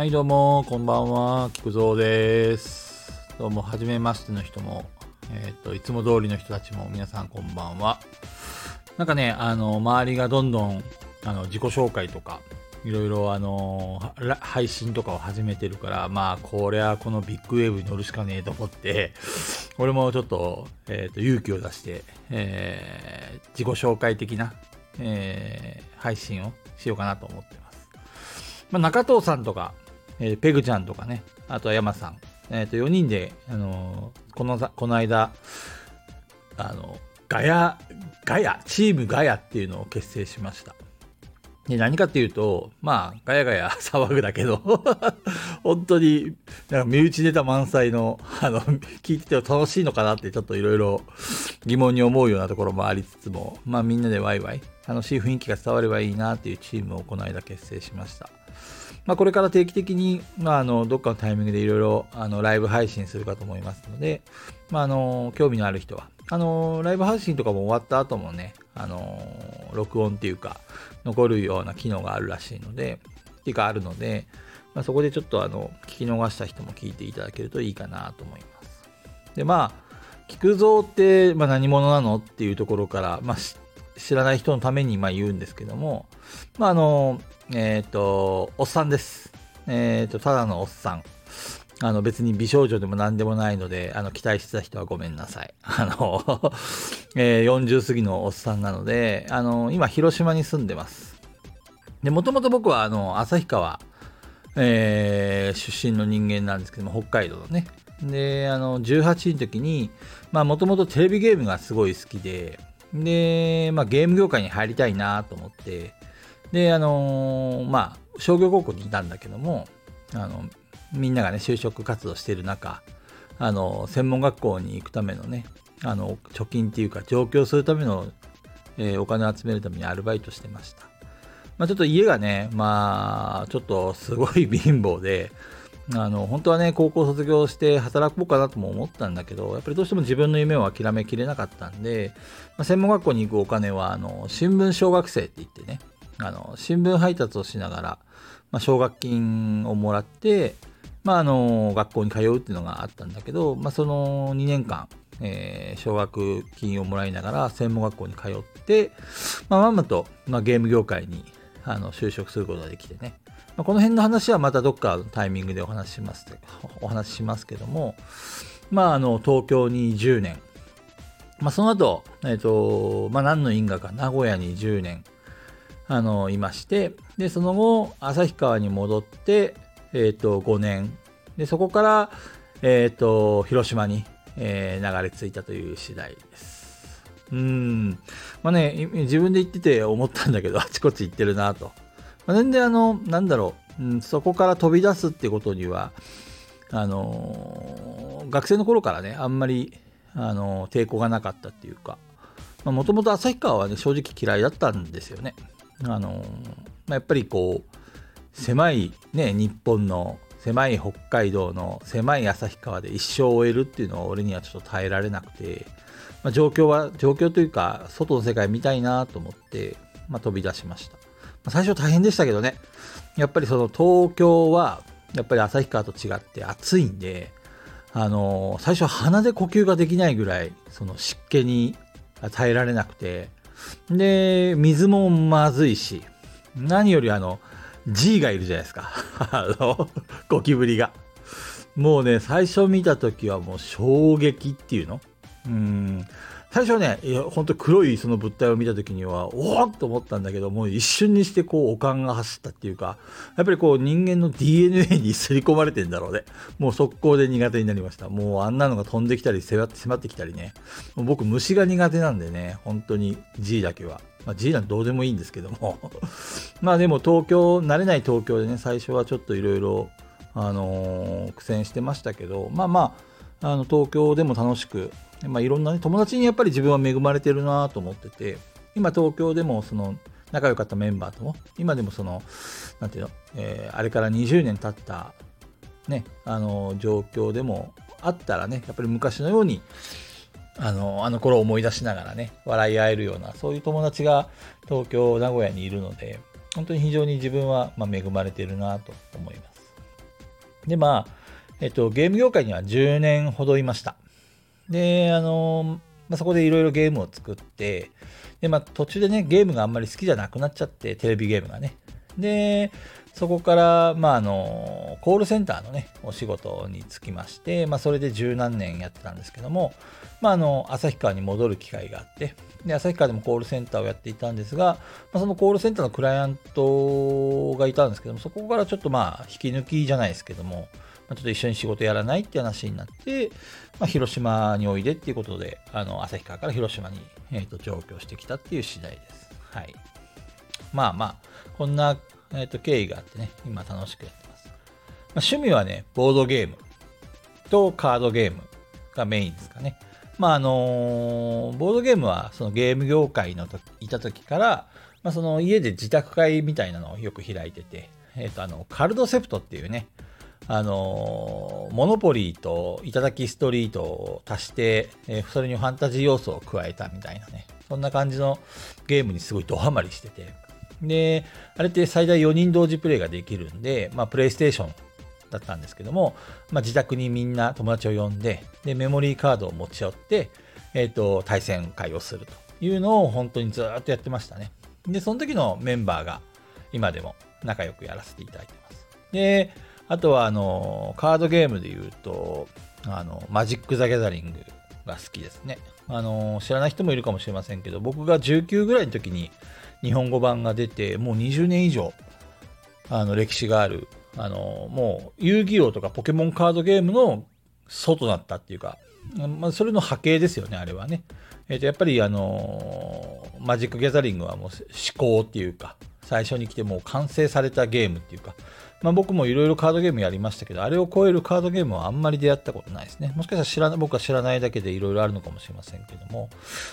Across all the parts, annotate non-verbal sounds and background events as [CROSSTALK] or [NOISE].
はい、どうも、こんばんは、菊蔵です。どうも、はじめましての人も、えっ、と、いつも通りの人たちも、皆さんこんばんは。なんかね、あの、周りがどんどん、あの、自己紹介とか、いろいろ、あの、配信とかを始めてるから、まあ、これはこのビッグウェーブに乗るしかねえと思って、俺もちょっと、えっ、と、勇気を出して、えー自己紹介的な、えー配信をしようかなと思ってます。まあ、中藤さんとか、えーペグちゃんとかね、あとは山さん、えっ、と、4人で、あのーこの、この間、あの、ガヤ、ガヤ、チームガヤっていうのを結成しました。で、何かっていうと、まあ、ガヤガヤ [LAUGHS] 騒ぐだけど、[LAUGHS] 本当に、なんか身内ネタ満載の、あの、聞いてて楽しいのかなってちょっといろいろ疑問に思うようなところもありつつも、まあみんなでワイワイ、楽しい雰囲気が伝わればいいなっていうチームをこの間結成しました。まあ、これから定期的に、まあ、あのどっかのタイミングでいろいろあのライブ配信するかと思いますので、まあ、あの興味のある人はあのライブ配信とかも終わった後もねあの録音っていうか残るような機能があるらしいのでっていうかあるので、まあ、そこでちょっとあの聞き逃した人も聞いていただけるといいかなと思います。でまあ菊蔵って、まあ、何者なのっていうところから、まあ、し知らない人のためにま言うんですけども、まあ、あの、えっ、と、おっさんです。えっ、と、ただのおっさん。あの、別に美少女でも何でもないので、あの、期待してた人はごめんなさい。[LAUGHS] あの、えー40過ぎのおっさんなので、あの、今、広島に住んでます。で、もともと僕は、あの、旭川、えー出身の人間なんですけども、北海道のね。で、あの、18の時に、まあ、もともとテレビゲームがすごい好きで、で、まあ、ゲーム業界に入りたいなと思って、で、あのーまあ、商業高校にいたんだけども、あの、みんながね、就職活動してる中、あの、専門学校に行くためのね、あの、貯金っていうか、上京するための、えーお金を集めるためにアルバイトしてました。まあ、ちょっと家がね、まあ、ちょっとすごい貧乏で、あの、本当はね、高校卒業して働こうかなとも思ったんだけど、やっぱりどうしても自分の夢を諦めきれなかったんで、まあ、専門学校に行くお金は、あの、新聞小学生って言ってね、あの、新聞配達をしながら、まあ、奨学金をもらって、まあ、あの、学校に通うっていうのがあったんだけど、まあ、その2年間、えー奨学金をもらいながら専門学校に通って、まあ、まんまと、まあ、ゲーム業界にあの就職することができてね、まあ、この辺の話はまたどっかのタイミングでお話ししますお話ししますけども、まあ、あの東京に10年、まあ、その後、えっ、と、まあ、何の因果か名古屋に10年、あの、いまして、で、その後、旭川に戻って、えっ、と、5年。で、そこから、えっ、と、広島に、えー流れ着いたという次第です。うん。まあね、自分で言ってて思ったんだけど、あちこち行ってるなと。まあ、全然あの、なんだろう、うん、そこから飛び出すってことには、あのー学生の頃からね、あんまり、あのー抵抗がなかったっていうか、もともと旭川はね、正直嫌いだったんですよね。あのーまあ、やっぱりこう、狭いね、日本の狭い北海道の狭い旭川で一生を終えるっていうのは俺にはちょっと耐えられなくて、まあ、状況は、状況というか、外の世界見たいなと思って、まあ、飛び出しました。最初大変でしたけどね、やっぱりその東京は、やっぱり旭川と違って暑いんで、あのー最初鼻で呼吸ができないぐらい、その湿気に耐えられなくて、で、水もまずいし、何よりあの、G がいるじゃないですか。[LAUGHS] あの、ゴキブリが。もうね、最初見た時はもう衝撃っていうの？うん。最初ね、いや、本当黒いその物体を見た時には、おおっと思ったんだけど、もう一瞬にしてこう、おかんが走ったっていうか、やっぱりこう、人間の DNA に刷り込まれてんだろうね。もう速攻で苦手になりました。もうあんなのが飛んできたり、迫ってきたりね。僕、虫が苦手なんでね、本当に G だけは。まあ、G なんてどうでもいいんですけども。[LAUGHS] まあでも東京、慣れない東京でね、最初はちょっといろいろ、あのー苦戦してましたけど、まあまあ、あの東京でも楽しく、まあいろんなね、友達にやっぱり自分は恵まれてるなと思ってて、今東京でもその仲良かったメンバーとも、今でもその、なんていうの、えーあれから20年経った、ね、あの状況でもあったらね、やっぱり昔のように、あの、あの頃思い出しながらね、笑い合えるような、そういう友達が東京、名古屋にいるので、本当に非常に自分は、まあ、恵まれてるなと思います。で、まあ、えっと、ゲーム業界には10年ほどいました。で、あの、まあ、そこでいろいろゲームを作って、で、まあ、途中でね、ゲームがあんまり好きじゃなくなっちゃって、テレビゲームがね。で、そこから、まあ、あの、コールセンターのね、お仕事に就きまして、まあ、それで十何年やってたんですけども、まあ、あの、旭川に戻る機会があって、で、旭川でもコールセンターをやっていたんですが、まあ、そのコールセンターのクライアントがいたんですけども、そこからちょっとまあ、引き抜きじゃないですけども、まあ、ちょっと一緒に仕事やらないって話になって、まあ、広島においでっていうことで、あの、旭川から広島に、えー、と上京してきたっていう次第です。はい。まあまあ、こんな、えー、と経緯があってね、今楽しくやってます。まあ、趣味はね、ボードゲームとカードゲームがメインですかね。まああのー、ボードゲームはそのゲーム業界のいた時から、まあ、その家で自宅会みたいなのをよく開いてて、えっ、ー、とあの、カルドセプトっていうね、あの、モノポリーと頂きストリートを足して、えー、それにファンタジー要素を加えたみたいなね、そんな感じのゲームにすごいドハマりしてて、で、あれって最大4人同時プレイができるんで、まあ、プレイステーションだったんですけども、まあ、自宅にみんな友達を呼んで、で、メモリーカードを持ち寄って、えっ、ー、と、対戦会をするというのを本当にずっとやってましたね。で、その時のメンバーが今でも仲良くやらせていただいてます。で、あとは、あの、カードゲームで言うと、あの、マジック・ザ・ギャザリングが好きですね。あの、知らない人もいるかもしれませんけど、僕が19ぐらいの時に日本語版が出て、もう20年以上、あの、歴史があるあの、もう遊戯王とかポケモンカードゲームの祖となったっていうか、まあ、それの波形ですよね、あれはね。えっ、ー、と、やっぱりあのマジック・ギャザリングはもう思考っていうか、最初に来てもう完成されたゲームっていうか、まあ、僕もいろいろカードゲームやりましたけど、あれを超えるカードゲームはあんまり出会ったことないですね。もしかしたら知ら、僕は知らないだけでいろいろあるのかもしれませんけども、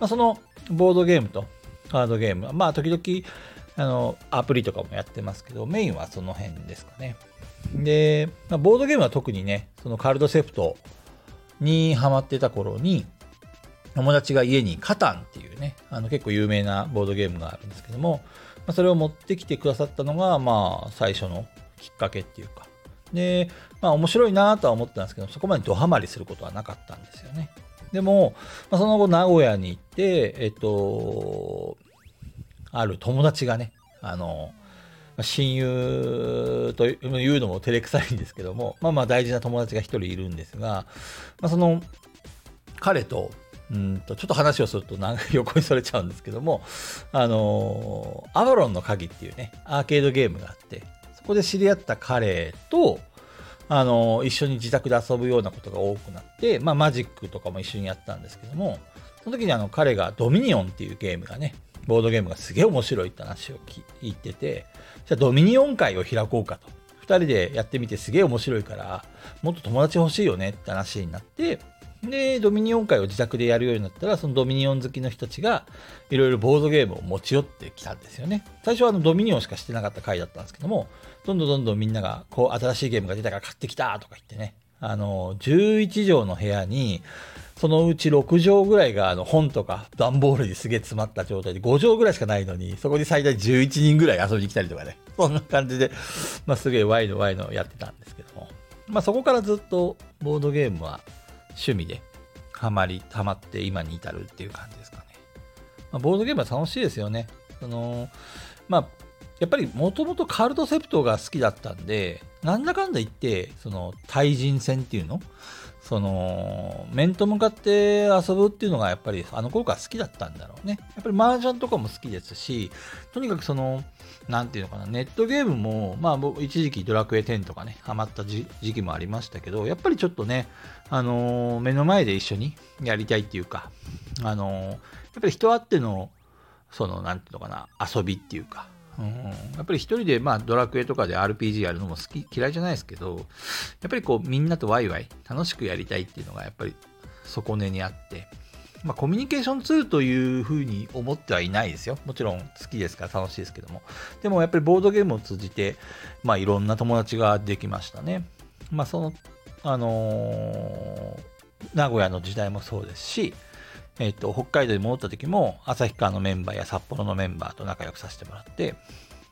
まあ、そのボードゲームとカードゲーム、まあ、時々、あの、アプリとかもやってますけど、メインはその辺ですかね。で、まあ、ボードゲームは特にね、そのカルドセプトにハマってた頃に、友達が家にカタンっていうね、あの結構有名なボードゲームがあるんですけども、ま、それを持ってきてくださったのが、まあ、最初のきっかけっていうか。で、まあ、面白いなとは思ってたんですけど、そこまでドハマりすることはなかったんですよね。でも、まあ、その後名古屋に行って、えっと、ある友達がね、あの、親友というのも照れくさいんですけども、まあまあ大事な友達が一人いるんですが、まあ、その彼と、うんとちょっと話をすると横にそれちゃうんですけども、あのアバロンの鍵っていうね、アーケードゲームがあって、そこで知り合った彼と、あの一緒に自宅で遊ぶようなことが多くなって、まあマジックとかも一緒にやったんですけども、その時にあの彼がドミニオンっていうゲームがね、ボードゲームがすげえ面白いって話を聞いてて、じゃあドミニオン会を開こうかと。2人でやってみてすげえ面白いから、もっと友達欲しいよねって話になって、で、ドミニオン会を自宅でやるようになったら、そのドミニオン好きの人たちが、いろいろボードゲームを持ち寄ってきたんですよね。最初はあのドミニオンしかしてなかった回だったんですけども、どんどんどんどんみんなが、こう、新しいゲームが出たから買ってきたとか言ってね、あの、11畳の部屋に、そのうち6畳ぐらいがあの本とか段ボールにすげえ詰まった状態で5畳ぐらいしかないのに、そこに最大11人ぐらい遊びに来たりとかね。そんな感じで、まあすげえワイのワイのやってたんですけども。まあそこからずっとボードゲームは趣味でハマり、ハマって今に至るっていう感じですかね。まあ、ボードゲームは楽しいですよね。その、まあ、やっぱりもともとカルトセプトが好きだったんで、なんだかんだ言って、その対人戦っていうのその、面と向かって遊ぶっていうのがやっぱりあの頃から好きだったんだろうね。やっぱり麻雀とかも好きですし、とにかくその、なんていうのかな、ネットゲームも、まあ僕一時期ドラクエ10とかね、ハマった時期もありましたけど、やっぱりちょっとね、あのー、目の前で一緒にやりたいっていうか、あのー、やっぱり人あっての、その、なんていうのかな、遊びっていうか、うん、やっぱり一人で、まあ、ドラクエとかで RPG やるのも好き、嫌いじゃないですけど、やっぱりこう、みんなとワイワイ、楽しくやりたいっていうのが、やっぱり底根にあって、まあ、コミュニケーションツールというふうに思ってはいないですよ。もちろん好きですから楽しいですけども。でもやっぱりボードゲームを通じて、まあいろんな友達ができましたね。まあその、あのー、名古屋の時代もそうですし、えっ、と、北海道に戻った時も、旭川のメンバーや札幌のメンバーと仲良くさせてもらって、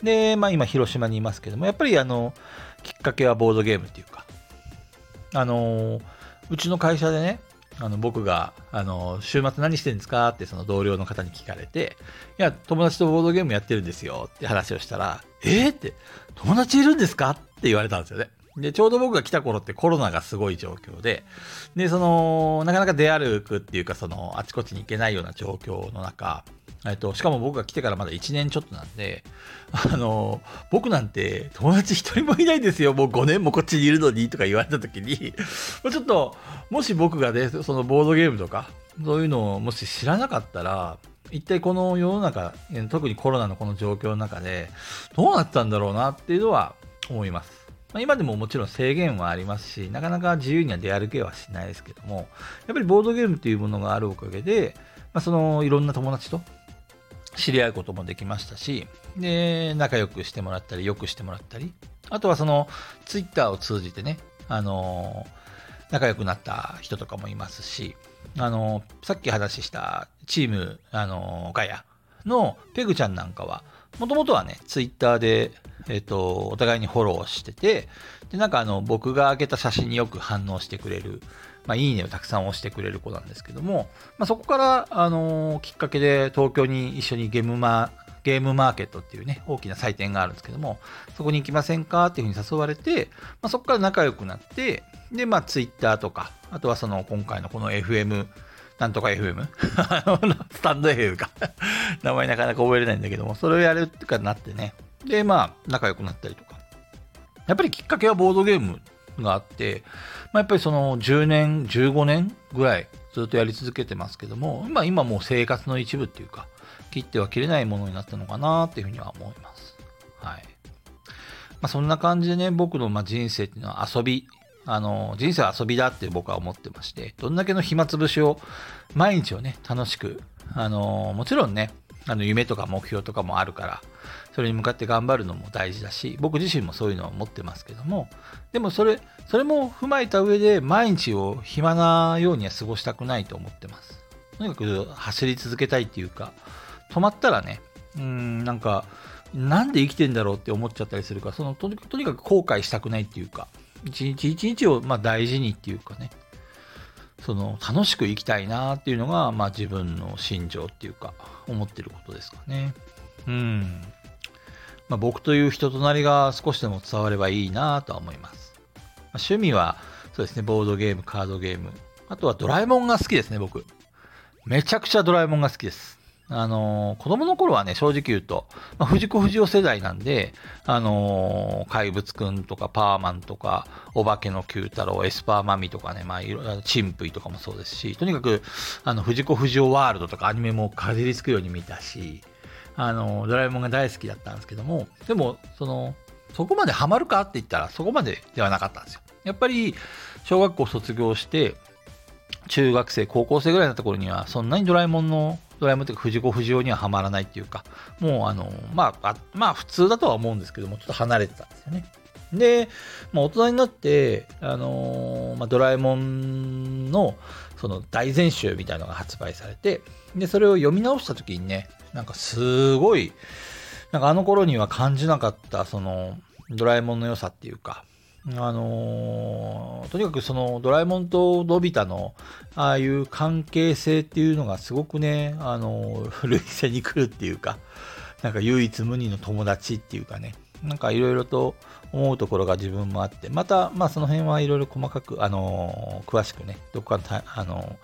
で、まあ今広島にいますけども、やっぱりあの、きっかけはボードゲームっていうか、あの、うちの会社でね、あの僕が、あの、週末何してるんですかってその同僚の方に聞かれて、いや、友達とボードゲームやってるんですよって話をしたら、えー、って、友達いるんですかって言われたんですよね。で、ちょうど僕が来た頃ってコロナがすごい状況で、で、その、なかなか出歩くっていうか、その、あちこちに行けないような状況の中、えっと、しかも僕が来てからまだ1年ちょっとなんで、あの、僕なんて友達一人もいないですよ。もう5年もこっちにいるのにとか言われた時に、ちょっと、もし僕がね、そのボードゲームとか、そういうのをもし知らなかったら、一体この世の中、特にコロナのこの状況の中で、どうなったんだろうなっていうのは思います。まあ、今でももちろん制限はありますし、なかなか自由には出歩けはしないですけども、やっぱりボードゲームっていうものがあるおかげで、まあ、そのいろんな友達と知り合うこともできましたし、で、仲良くしてもらったり、良くしてもらったり、あとはその、ツイッターを通じてね、あの仲良くなった人とかもいますし、あのさっき話したチーム、あのガヤのペグちゃんなんかは、もともとはね、ツイッターで、えっ、と、お互いにフォローしてて、で、なんかあの、僕が上げた写真によく反応してくれる、まあ、いいねをたくさん押してくれる子なんですけども、まあ、そこから、あのー、きっかけで東京に一緒にゲームマゲームマーケットっていうね、大きな祭典があるんですけども、そこに行きませんかっていうふうに誘われて、まあ、そこから仲良くなって、で、まあ、ツイッターとか、あとはその、今回のこの FM、なんとか FM? [LAUGHS] スタンド FM か名前なかなか覚えれないんだけども、それをやるってかなってね。で、まあ、仲良くなったりとか。やっぱりきっかけはボードゲームがあって、まあ、やっぱりその10年、15年ぐらいずっとやり続けてますけども、まあ、今もう生活の一部っていうか、切っては切れないものになったのかなっていうふうには思います。はい。まあ、そんな感じでね、僕のま人生っていうのは遊び、あの、人生は遊びだって僕は思ってまして、どんだけの暇つぶしを毎日をね、楽しく、あの、もちろんね、あの夢とか目標とかもあるから、それに向かって頑張るのも大事だし、僕自身もそういうのは持ってますけども、でもそれ、それも踏まえた上で毎日を暇なようには過ごしたくないと思ってます。とにかく走り続けたいっていうか、止まったらね、うん、なんか、なんで生きてんだろうって思っちゃったりするから、そのとにかく後悔したくないっていうか、一日一日をま大事にっていうかね、その楽しく生きたいなっていうのが、まあ自分の心情っていうか、思ってることですかね。うん。まあ、僕という人となりが少しでも伝わればいいなとは思います。まあ、趣味は、そうですね、ボードゲーム、カードゲーム。あとはドラえもんが好きですね、僕。めちゃくちゃドラえもんが好きです。あのー、子供の頃はね、正直言うと、まあ、藤子不二雄世代なんで、あのー、怪物くんとかパーマンとか、お化けの九太郎、エスパーマミとかね、まあ、いろいろ、チンプイとかもそうですし、とにかく、あの、藤子不二雄ワールドとかアニメもかじりつくように見たし、あの、ドラえもんが大好きだったんですけども、でも、その、そこまでハマるかって言ったら、そこまでではなかったんですよ。やっぱり、小学校卒業して、中学生、高校生ぐらいのところには、そんなにドラえもんのドラえもんというか藤子不二雄にはハマらないっていうか、もうあの、まあ、あまあ普通だとは思うんですけども、ちょっと離れてたんですよね。で、まあ、大人になって、あのー、まあ、ドラえもんのその大全集みたいのが発売されて、で、それを読み直した時にね、なんかすごい、なんかあの頃には感じなかった、その、ドラえもんの良さっていうか、あのー、とにかくそのドラえもんとのび太のああいう関係性っていうのがすごくね、あのー、[LAUGHS] 類似に来るっていうか、なんか唯一無二の友達っていうかね、なんかいろいろと思うところが自分もあって、また、まあその辺はいろいろ細かく、あのー、詳しくね、どこかあの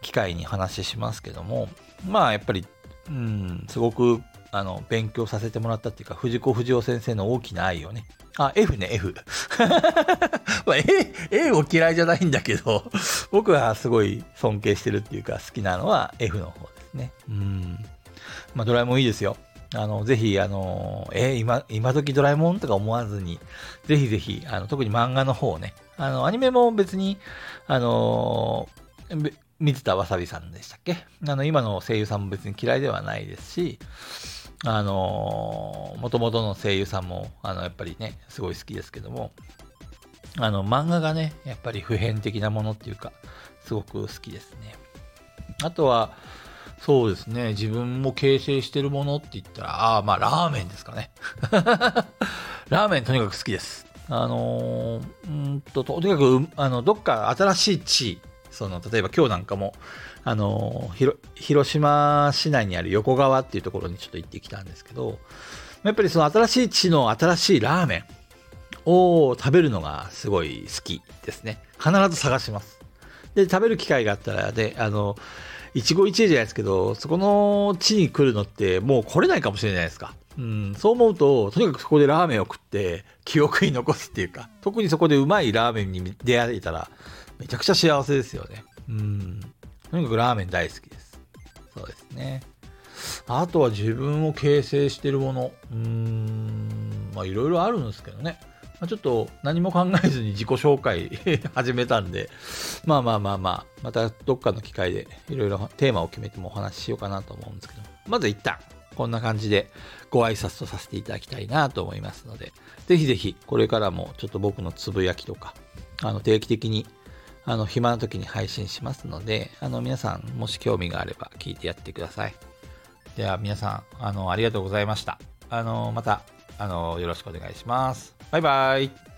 機会に話しますけども、まあやっぱり、うん、すごくあの勉強させてもらったっていうか、藤子不二雄先生の大きな愛をね、あ、F ね、F。[LAUGHS] まあ、A、A を嫌いじゃないんだけど、僕はすごい尊敬してるっていうか好きなのは F の方ですね。うん。まあ、ドラえもんいいですよ。あの、ぜひ、あの、えー、今、今時ドラえもんとか思わずに、ぜひぜひ、あの、特に漫画の方ね、あの、アニメも別に、あの水田わさびさんでしたっけ？あの、今の声優さんも別に嫌いではないですし、あのもともとの声優さんも、あの、やっぱりね、すごい好きですけども、あの、漫画がね、やっぱり普遍的なものっていうか、すごく好きですね。あとは、そうですね、自分も形成してるものって言ったら、ああ、まあ、ラーメンですかね。[LAUGHS] ラーメンとにかく好きです。あのー、うんと、とにかく、あの、どっか新しい地、その、例えば今日なんかも、あのー、広島市内にある横川っていうところにちょっと行ってきたんですけど、やっぱりその新しい地の新しいラーメンを食べるのがすごい好きですね。必ず探します。で、食べる機会があったら、で、あの、一期一会じゃないですけど、そこの地に来るのってもう来れないかもしれないですか。うん、そう思うと、とにかくそこでラーメンを食って、記憶に残すっていうか、特にそこでうまいラーメンに出会えたら、めちゃくちゃ幸せですよね。うん。とにかくラーメン大好きです。そうですね。あとは自分を形成してるもの。うーん、まあいろいろあるんですけどね。まあ、ちょっと何も考えずに自己紹介 [LAUGHS] 始めたんで、まあまあまあまあ、またどっかの機会でいろいろテーマを決めてもお話ししようかなと思うんですけど、まず一旦、こんな感じでご挨拶とさせていただきたいなと思いますので、ぜひぜひこれからもちょっと僕のつぶやきとか、あの定期的にあの暇な時に配信しますので、あの皆さんもし興味があれば聞いてやってください。では皆さん、あの、ありがとうございました。あの、また、あの、よろしくお願いします。バイバイ。